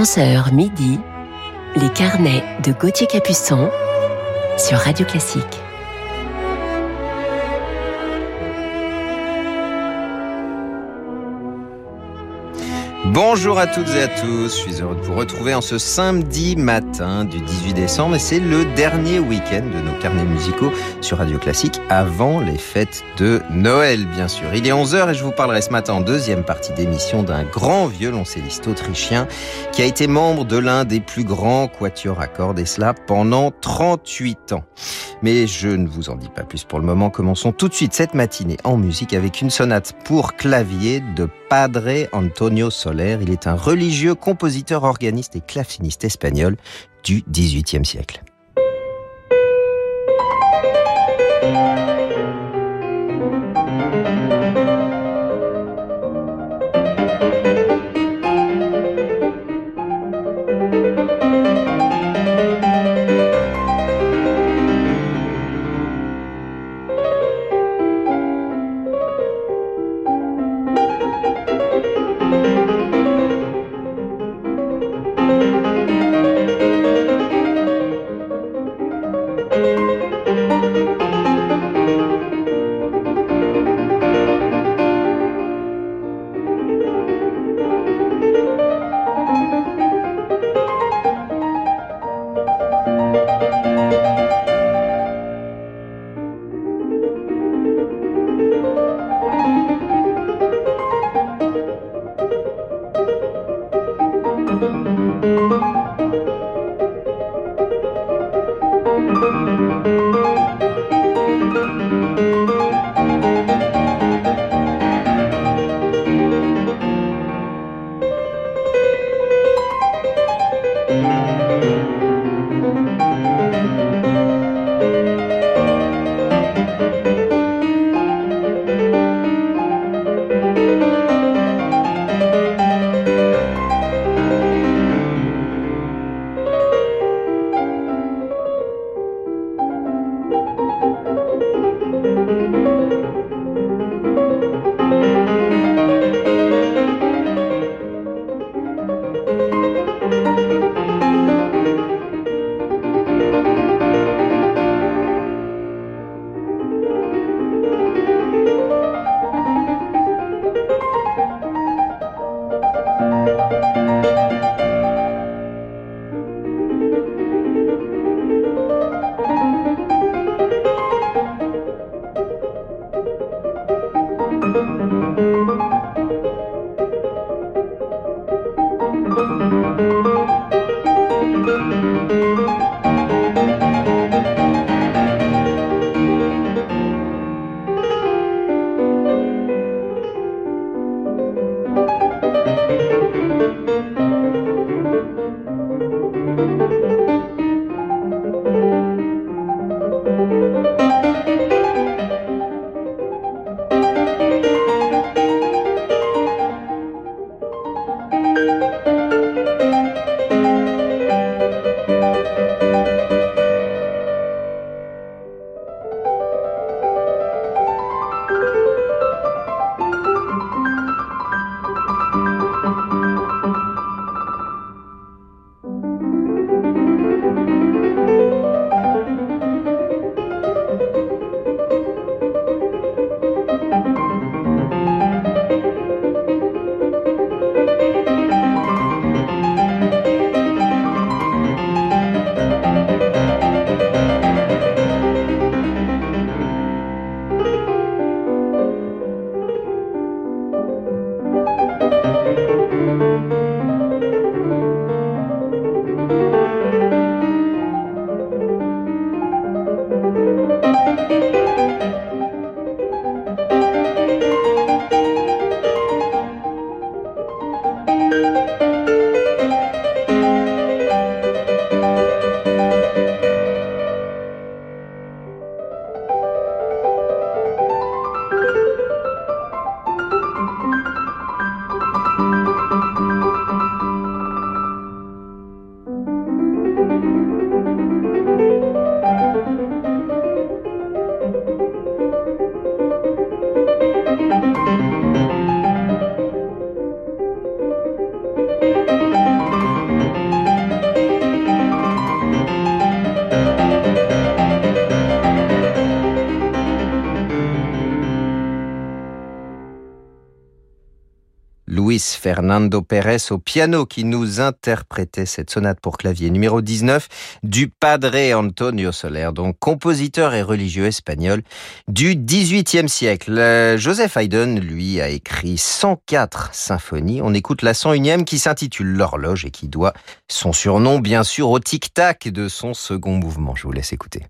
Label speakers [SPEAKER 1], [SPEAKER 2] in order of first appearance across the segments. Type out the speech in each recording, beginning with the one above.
[SPEAKER 1] 11h midi, les carnets de Gauthier Capuçon sur Radio Classique.
[SPEAKER 2] Bonjour à toutes et à tous, je suis heureux de vous retrouver en ce samedi matin du 18 décembre et c'est le dernier week-end de nos carnets musicaux sur Radio Classique avant les fêtes de Noël bien sûr. Il est 11h et je vous parlerai ce matin en deuxième partie d'émission d'un grand violoncelliste autrichien qui a été membre de l'un des plus grands quatuors à cordes et cela pendant 38 ans. Mais je ne vous en dis pas plus pour le moment, commençons tout de suite cette matinée en musique avec une sonate pour clavier de Padre Antonio Soler. Il est un religieux, compositeur, organiste et claveciniste espagnol du XVIIIe siècle. Música Fernando Pérez au piano qui nous interprétait cette sonate pour clavier numéro 19 du Padre Antonio Soler, donc compositeur et religieux espagnol du XVIIIe siècle. Joseph Haydn, lui, a écrit 104 symphonies. On écoute la 101e qui s'intitule L'horloge et qui doit son surnom, bien sûr, au tic-tac de son second mouvement. Je vous laisse écouter.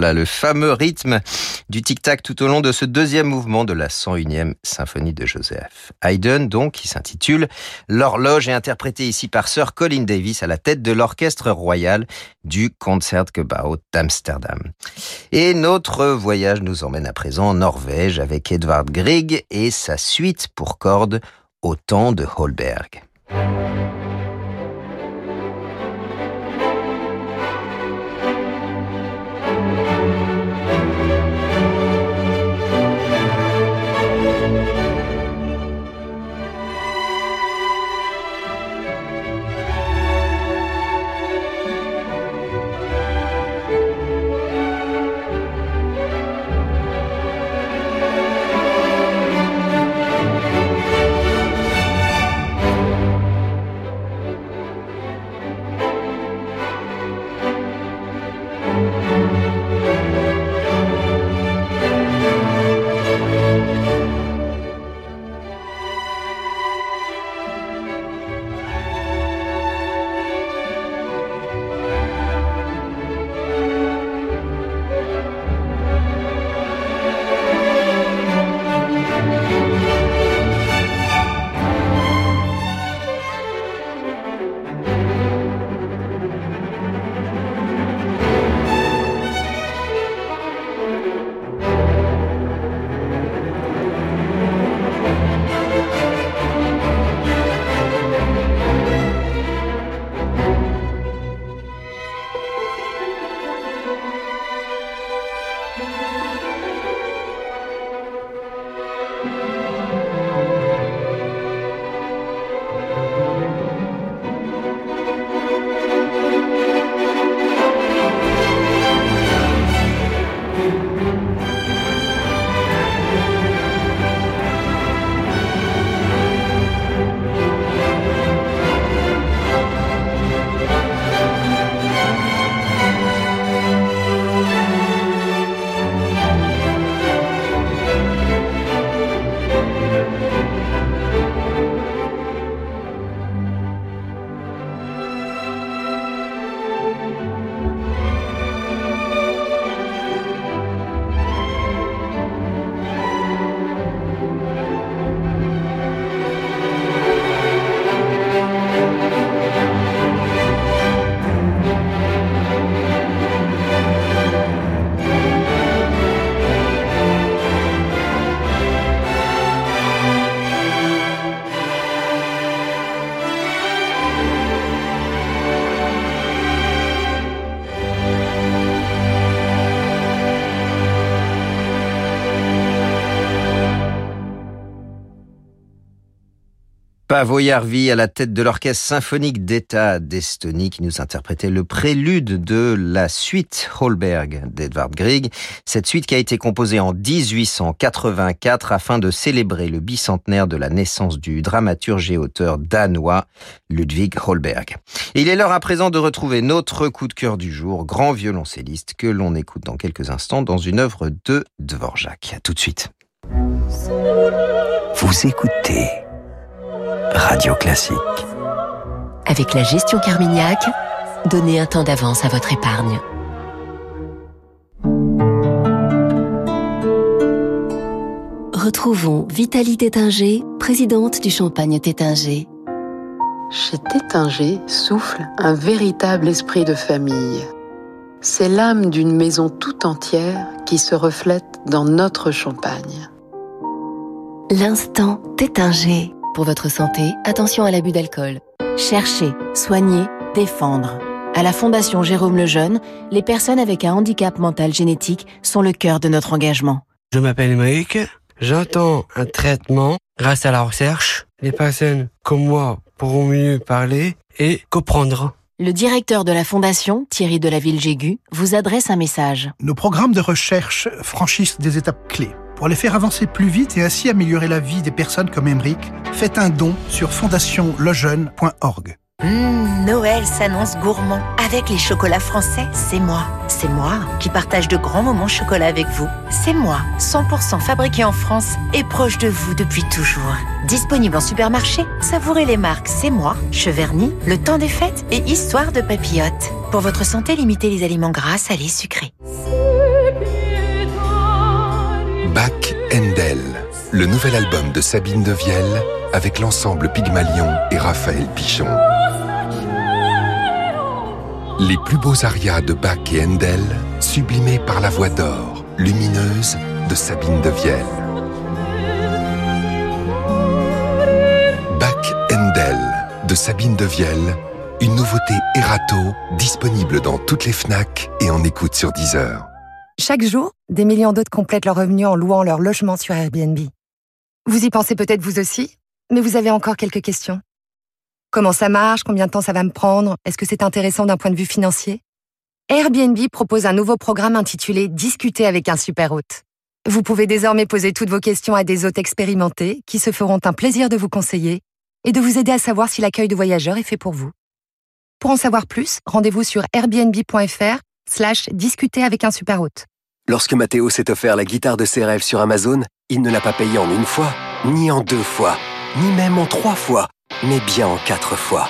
[SPEAKER 2] Voilà le fameux rythme du tic-tac tout au long de ce deuxième mouvement de la 101e symphonie de Joseph. Haydn, donc, qui s'intitule L'horloge est interprétée ici par Sir Colin Davis à la tête de l'orchestre royal du Concertgebouw d'Amsterdam. Et notre voyage nous emmène à présent en Norvège avec Edvard Grieg et sa suite pour cordes au temps de Holberg. Pavo Jarvi à la tête de l'orchestre symphonique d'État d'Estonie qui nous interprétait le prélude de la suite Holberg d'Edvard Grieg. Cette suite qui a été composée en 1884 afin de célébrer le bicentenaire de la naissance du dramaturge et auteur danois Ludwig Holberg. il est l'heure à présent de retrouver notre coup de cœur du jour, grand violoncelliste que l'on écoute dans quelques instants dans une œuvre de Dvorak. A tout de suite.
[SPEAKER 3] Vous écoutez Radio Classique.
[SPEAKER 1] Avec la gestion Carmignac, donnez un temps d'avance à votre épargne. Retrouvons Vitalie Tétinger, présidente du Champagne Tétinger.
[SPEAKER 4] Chez Tétinger souffle un véritable esprit de famille. C'est l'âme d'une maison tout entière qui se reflète dans notre champagne.
[SPEAKER 1] L'instant Tétinger pour votre santé, attention à l'abus d'alcool. Chercher, soigner, défendre. À la Fondation Jérôme Lejeune, les personnes avec un handicap mental génétique sont le cœur de notre engagement.
[SPEAKER 5] Je m'appelle Mike, j'entends un traitement grâce à la recherche. Les personnes comme moi pourront mieux parler et comprendre.
[SPEAKER 1] Le directeur de la Fondation, Thierry de la Ville-Jégu, vous adresse un message.
[SPEAKER 6] Nos programmes de recherche franchissent des étapes clés pour les faire avancer plus vite et ainsi améliorer la vie des personnes comme Emmerich, faites un don sur fondationlejeune.org.
[SPEAKER 7] Mmh, Noël s'annonce gourmand. Avec les chocolats français, c'est moi. C'est moi qui partage de grands moments chocolat avec vous. C'est moi, 100% fabriqué en France et proche de vous depuis toujours. Disponible en supermarché, savourez les marques C'est moi, Cheverny, Le Temps des Fêtes et Histoire de Papillote. Pour votre santé, limitez les aliments gras, salés, sucrés.
[SPEAKER 8] Bac Endel, le nouvel album de Sabine Devielle avec l'ensemble Pygmalion et Raphaël Pichon. Les plus beaux arias de Bach et Handel, sublimés par la voix d'or, lumineuse de Sabine de Vielle. Bach Handel de Sabine de Vielle, une nouveauté Erato disponible dans toutes les FNAC et en écoute sur Deezer.
[SPEAKER 9] Chaque jour, des millions d'autres complètent leurs revenus en louant leur logement sur Airbnb. Vous y pensez peut-être vous aussi, mais vous avez encore quelques questions. Comment ça marche? Combien de temps ça va me prendre? Est-ce que c'est intéressant d'un point de vue financier? Airbnb propose un nouveau programme intitulé Discuter avec un super hôte. Vous pouvez désormais poser toutes vos questions à des hôtes expérimentés qui se feront un plaisir de vous conseiller et de vous aider à savoir si l'accueil de voyageurs est fait pour vous. Pour en savoir plus, rendez-vous sur airbnb.fr slash discuter avec un super hôte.
[SPEAKER 10] Lorsque Mathéo s'est offert la guitare de ses rêves sur Amazon, il ne l'a pas payée en une fois, ni en deux fois, ni même en trois fois mais bien en quatre fois.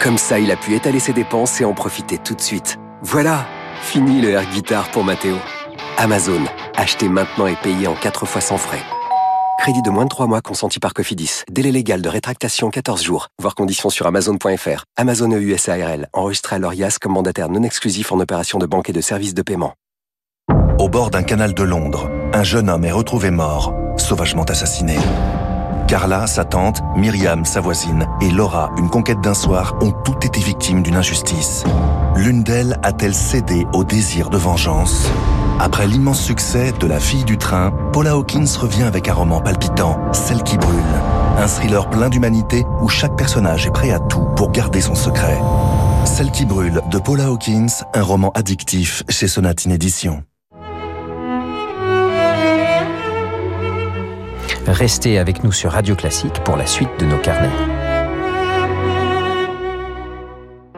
[SPEAKER 10] Comme ça, il a pu étaler ses dépenses et en profiter tout de suite. Voilà, fini le air guitare pour Mathéo. Amazon, achetez maintenant et payez en quatre fois sans frais. Crédit de moins de 3 mois consenti par Cofidis. Délai légal de rétractation 14 jours. Voir conditions sur amazon.fr. Amazon EUSARL. Enregistré à l'ORIAS comme mandataire non exclusif en opération de banque et de services de paiement.
[SPEAKER 11] Au bord d'un canal de Londres, un jeune homme est retrouvé mort, sauvagement assassiné. Carla, sa tante, Myriam, sa voisine, et Laura, une conquête d'un soir, ont toutes été victimes d'une injustice. L'une d'elles a-t-elle cédé au désir de vengeance? Après l'immense succès de La fille du train, Paula Hawkins revient avec un roman palpitant, Celle qui brûle. Un thriller plein d'humanité où chaque personnage est prêt à tout pour garder son secret. Celle qui brûle de Paula Hawkins, un roman addictif chez Sonatine Édition.
[SPEAKER 2] Restez avec nous sur Radio Classique pour la suite de nos carnets.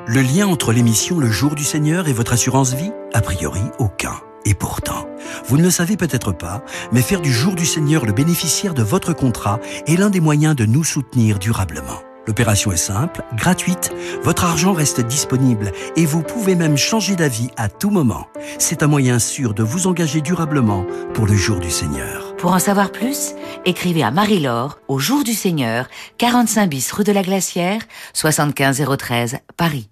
[SPEAKER 12] Le lien entre l'émission Le Jour du Seigneur et votre assurance vie A priori, aucun. Et pourtant, vous ne le savez peut-être pas, mais faire du Jour du Seigneur le bénéficiaire de votre contrat est l'un des moyens de nous soutenir durablement. L'opération est simple, gratuite, votre argent reste disponible et vous pouvez même changer d'avis à tout moment. C'est un moyen sûr de vous engager durablement pour le jour du Seigneur.
[SPEAKER 7] Pour en savoir plus, écrivez à Marie-Laure au jour du Seigneur, 45 bis rue de la Glacière, 75 013 Paris.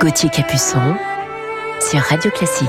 [SPEAKER 1] Gauthier Capuçon sur Radio Classique.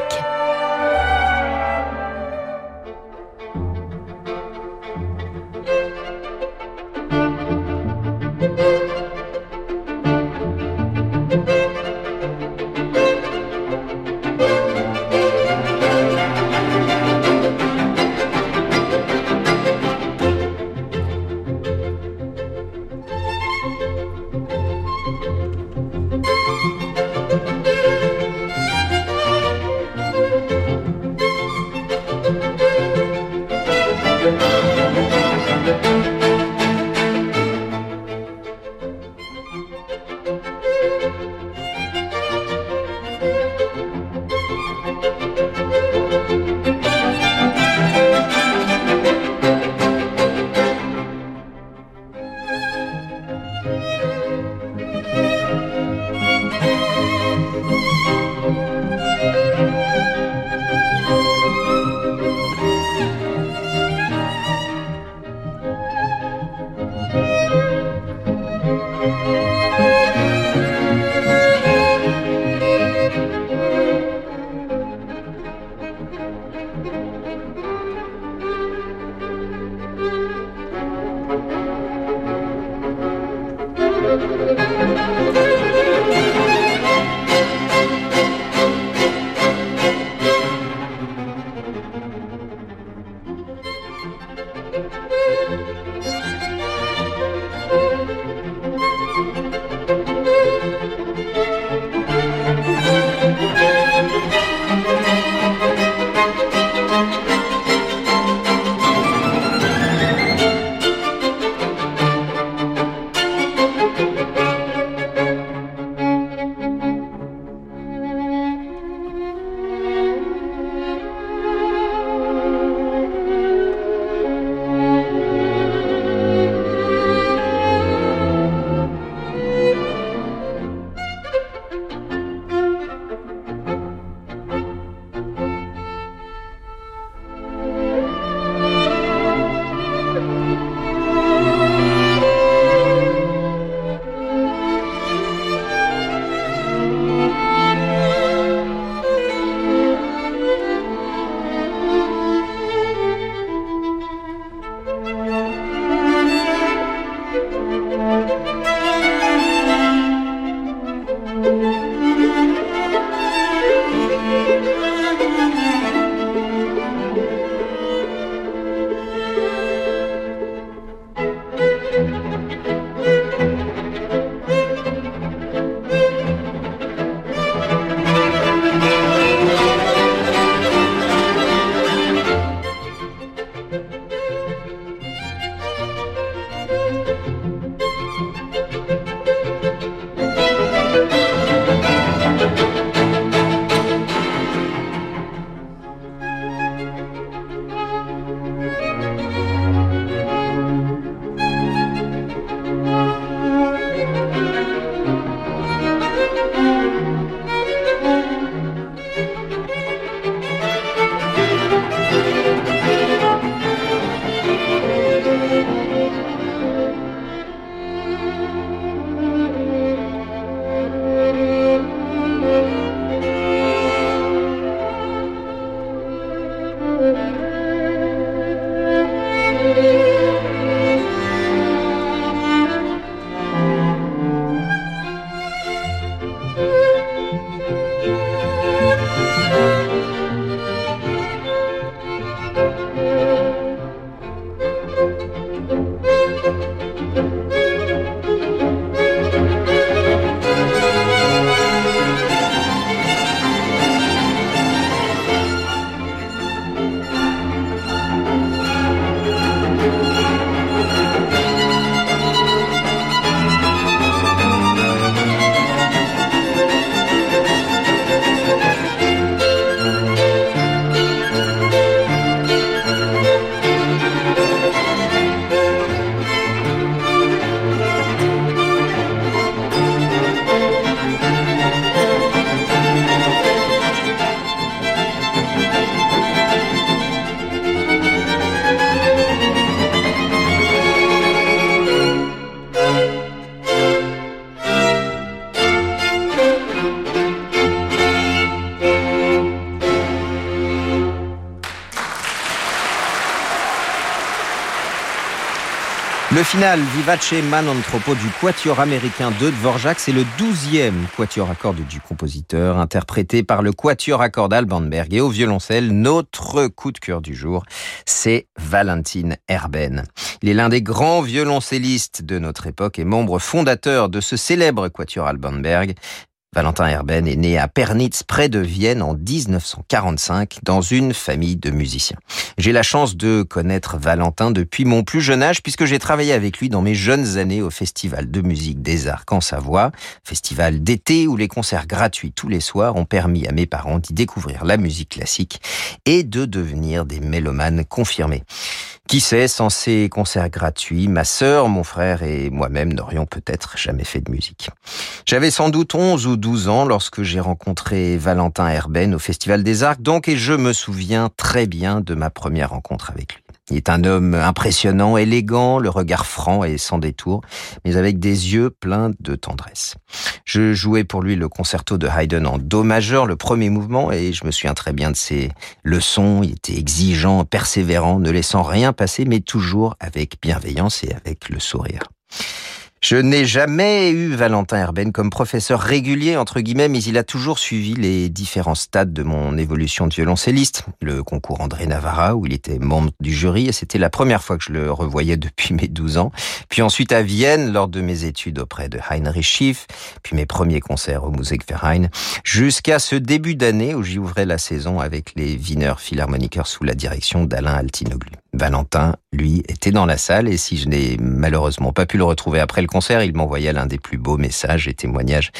[SPEAKER 2] Le final, Vivace Man Anthropo du quatuor américain de Dvorak, c'est le douzième quatuor à cordes du compositeur, interprété par le quatuor à cordes Alban Berg. Et au violoncelle, notre coup de cœur du jour, c'est Valentine Herben. Il est l'un des grands violoncellistes de notre époque et membre fondateur de ce célèbre quatuor Alban Berg. Valentin Herben est né à Pernitz, près de Vienne, en 1945, dans une famille de musiciens. J'ai la chance de connaître Valentin depuis mon plus jeune âge, puisque j'ai travaillé avec lui dans mes jeunes années au Festival de musique des Arcs en Savoie, festival d'été où les concerts gratuits tous les soirs ont permis à mes parents d'y découvrir la musique classique et de devenir des mélomanes confirmés. Qui sait, sans ces concerts gratuits, ma sœur, mon frère et moi-même n'aurions peut-être jamais fait de musique. J'avais sans doute 11 ou 12 ans lorsque j'ai rencontré Valentin Herben au Festival des Arcs, donc, et je me souviens très bien de ma première rencontre avec lui. Il est un homme impressionnant, élégant, le regard franc et sans détour, mais avec des yeux pleins de tendresse. Je jouais pour lui le concerto de Haydn en do majeur, le premier mouvement, et je me souviens très bien de ses leçons. Il était exigeant, persévérant, ne laissant rien passer, mais toujours avec bienveillance et avec le sourire. Je n'ai jamais eu Valentin Herben comme professeur régulier, entre guillemets, mais il a toujours suivi les différents stades de mon évolution de violoncelliste. Le concours André Navarra, où il était membre du jury, et c'était la première fois que je le revoyais depuis mes 12 ans. Puis ensuite à Vienne, lors de mes études auprès de Heinrich Schiff, puis mes premiers concerts au Musikverein, jusqu'à ce début d'année où j'y ouvrais la saison avec les Wiener Philharmoniker sous la direction d'Alain Altinoglu. Valentin, lui, était dans la salle et si je n'ai malheureusement pas pu le retrouver après le concert, il m'envoya l'un des plus beaux messages et témoignages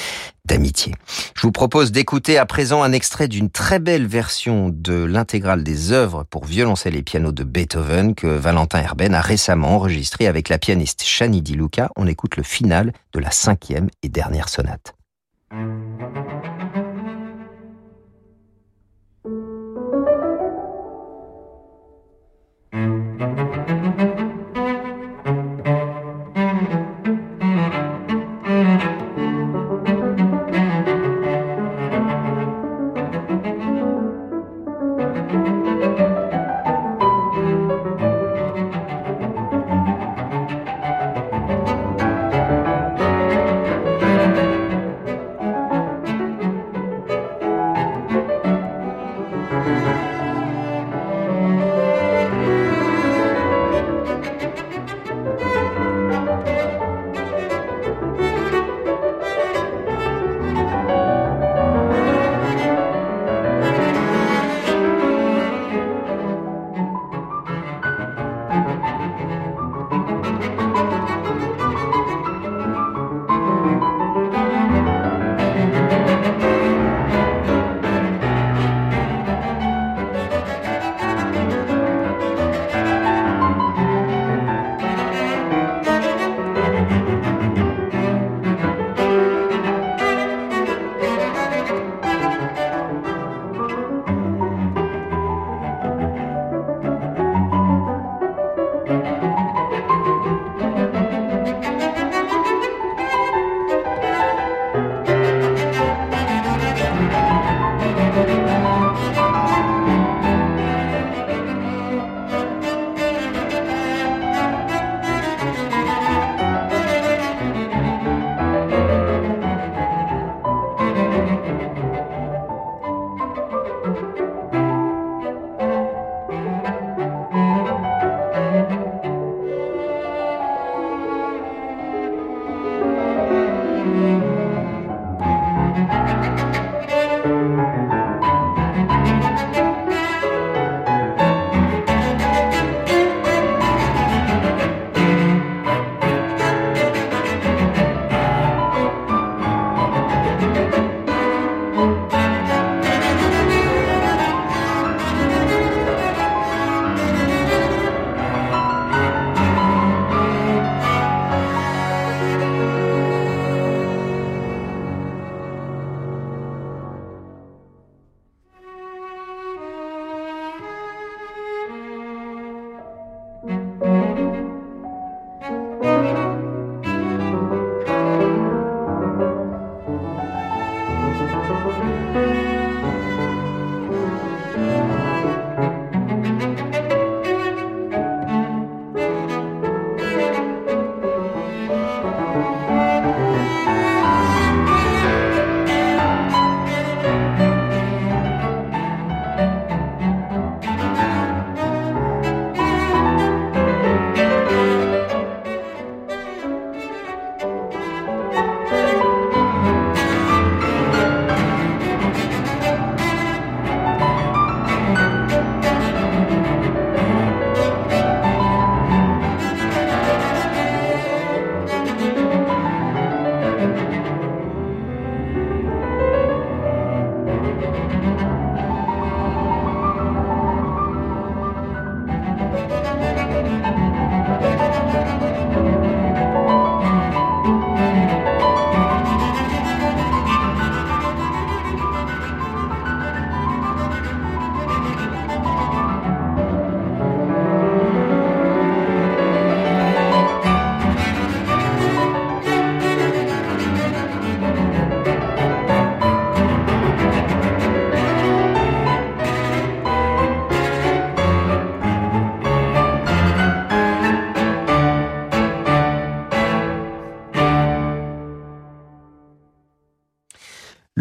[SPEAKER 2] d'amitié. Je vous propose d'écouter à présent un extrait d'une très belle version de l'intégrale des œuvres pour violoncelle et piano de Beethoven que Valentin Herben a récemment enregistré avec la pianiste Shani Di Luca. On écoute le final de la cinquième et dernière sonate.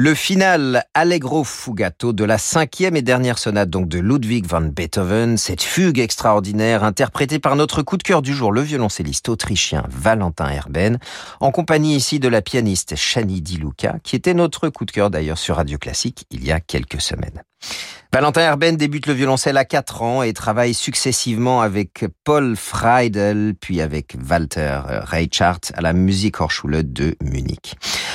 [SPEAKER 2] Le final Allegro fugato de la cinquième et dernière sonate donc de Ludwig van Beethoven, cette fugue extraordinaire interprétée par notre coup de cœur du jour, le violoncelliste autrichien Valentin Herben, en compagnie ici de la pianiste Shani Di Luca, qui était notre coup de cœur d'ailleurs sur Radio Classique il y a quelques semaines. Valentin Herben débute le violoncelle à 4 ans et travaille successivement avec Paul Freidel, puis avec Walter Reichardt à la Musikhochschule de Munich.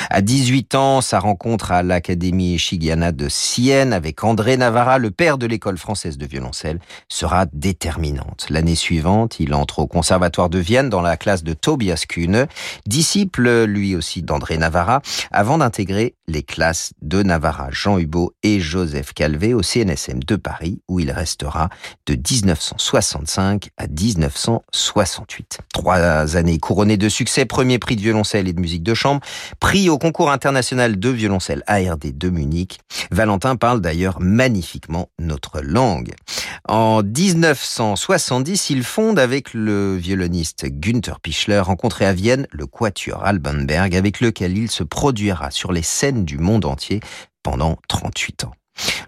[SPEAKER 2] À 18 ans, sa rencontre à l'Académie Chigiana de Sienne avec André Navarra, le père de l'école française de violoncelle, sera déterminante. L'année suivante, il entre au Conservatoire de Vienne dans la classe de Tobias Kuhne, disciple lui aussi d'André Navarra, avant d'intégrer les classes de Navarra, Jean Hubot et Joseph Calvé au CNSM de Paris, où il restera de 1965 à 1968. Trois années couronnées de succès, premier prix de violoncelle et de musique de chambre, prix au concours international de violoncelle ARD de Munich. Valentin parle d'ailleurs magnifiquement notre langue. En 1970, il fonde avec le violoniste Günther Pichler, rencontré à Vienne, le quatuor Albenberg, avec lequel il se produira sur les scènes du monde entier pendant 38 ans.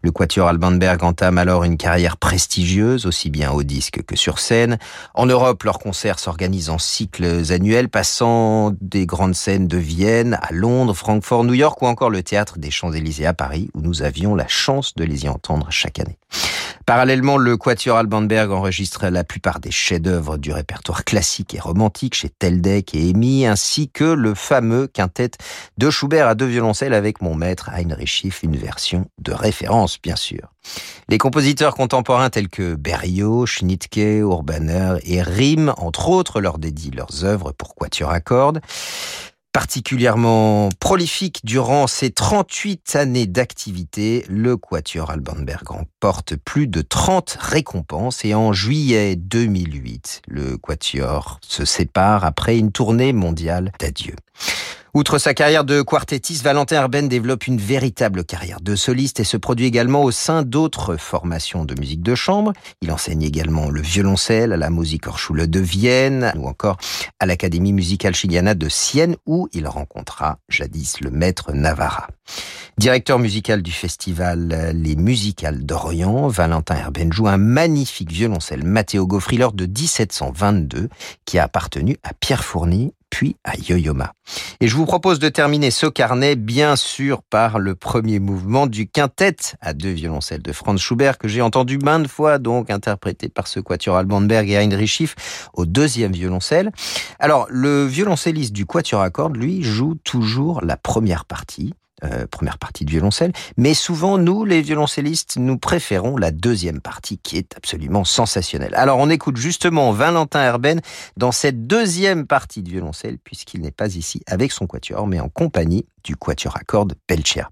[SPEAKER 2] Le Quatuor Albanberg entame alors une carrière prestigieuse, aussi bien au disque que sur scène. En Europe, leurs concerts s'organisent en cycles annuels, passant des grandes scènes de Vienne à Londres, Francfort, New York ou encore le théâtre des Champs-Élysées à Paris, où nous avions la chance de les y entendre chaque année. Parallèlement, le Quatuor Albanberg enregistre la plupart des chefs-d'œuvre du répertoire classique et romantique chez Teldec et Amy, ainsi que le fameux quintet de Schubert à deux violoncelles avec mon maître Heinrich Schiff, une version de référence, bien sûr. Les compositeurs contemporains tels que Berriot, Schnittke, Urbaner et Riem, entre autres, leur dédient leurs œuvres pour quatuor à cordes. Particulièrement prolifique durant ses 38 années d'activité, le Quatuor Albanberg remporte plus de 30 récompenses et en juillet 2008, le Quatuor se sépare après une tournée mondiale d'adieu. Outre sa carrière de quartettiste, Valentin Herben développe une véritable carrière de soliste et se produit également au sein d'autres formations de musique de chambre. Il enseigne également le violoncelle à la Musikhochschule de Vienne ou encore à l'Académie musicale chiliana de Sienne où il rencontra jadis le maître Navarra. Directeur musical du festival Les Musicales d'Orient, Valentin Herben joue un magnifique violoncelle Matteo Goffriller de 1722 qui a appartenu à Pierre Fourny puis à Yo-Yo-Ma. Et je vous propose de terminer ce carnet, bien sûr, par le premier mouvement du quintet à deux violoncelles de Franz Schubert, que j'ai entendu maintes fois, donc interprété par ce quatuor Albanberg et Heinrich Schiff au deuxième violoncelle. Alors, le violoncelliste du quatuor à cordes, lui, joue toujours la première partie, euh, première partie de violoncelle, mais souvent nous, les violoncellistes, nous préférons la deuxième partie qui est absolument sensationnelle. Alors on écoute justement Valentin Herben dans cette deuxième partie de violoncelle, puisqu'il n'est pas ici avec son quatuor, mais en compagnie du quatuor à cordes Pelcher.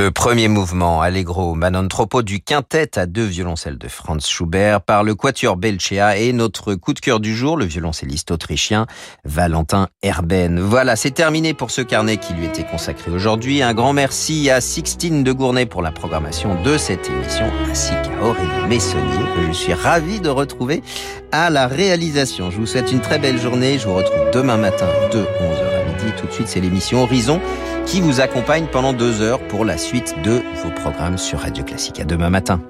[SPEAKER 2] Le premier mouvement, Allegro Manon Tropo du quintet à deux violoncelles de Franz Schubert par le quatuor Belchea et notre coup de cœur du jour, le violoncelliste autrichien Valentin Herben. Voilà, c'est terminé pour ce carnet qui lui était consacré aujourd'hui. Un grand merci à Sixtine de Gournay pour la programmation de cette émission ainsi qu'à Aurélie Messonnier que je suis ravi de retrouver à la réalisation. Je vous souhaite une très belle journée. Je vous retrouve demain matin de 11h Tout de suite, c'est l'émission Horizon qui vous accompagne pendant deux heures pour la suite de vos programmes sur Radio Classique. À demain matin.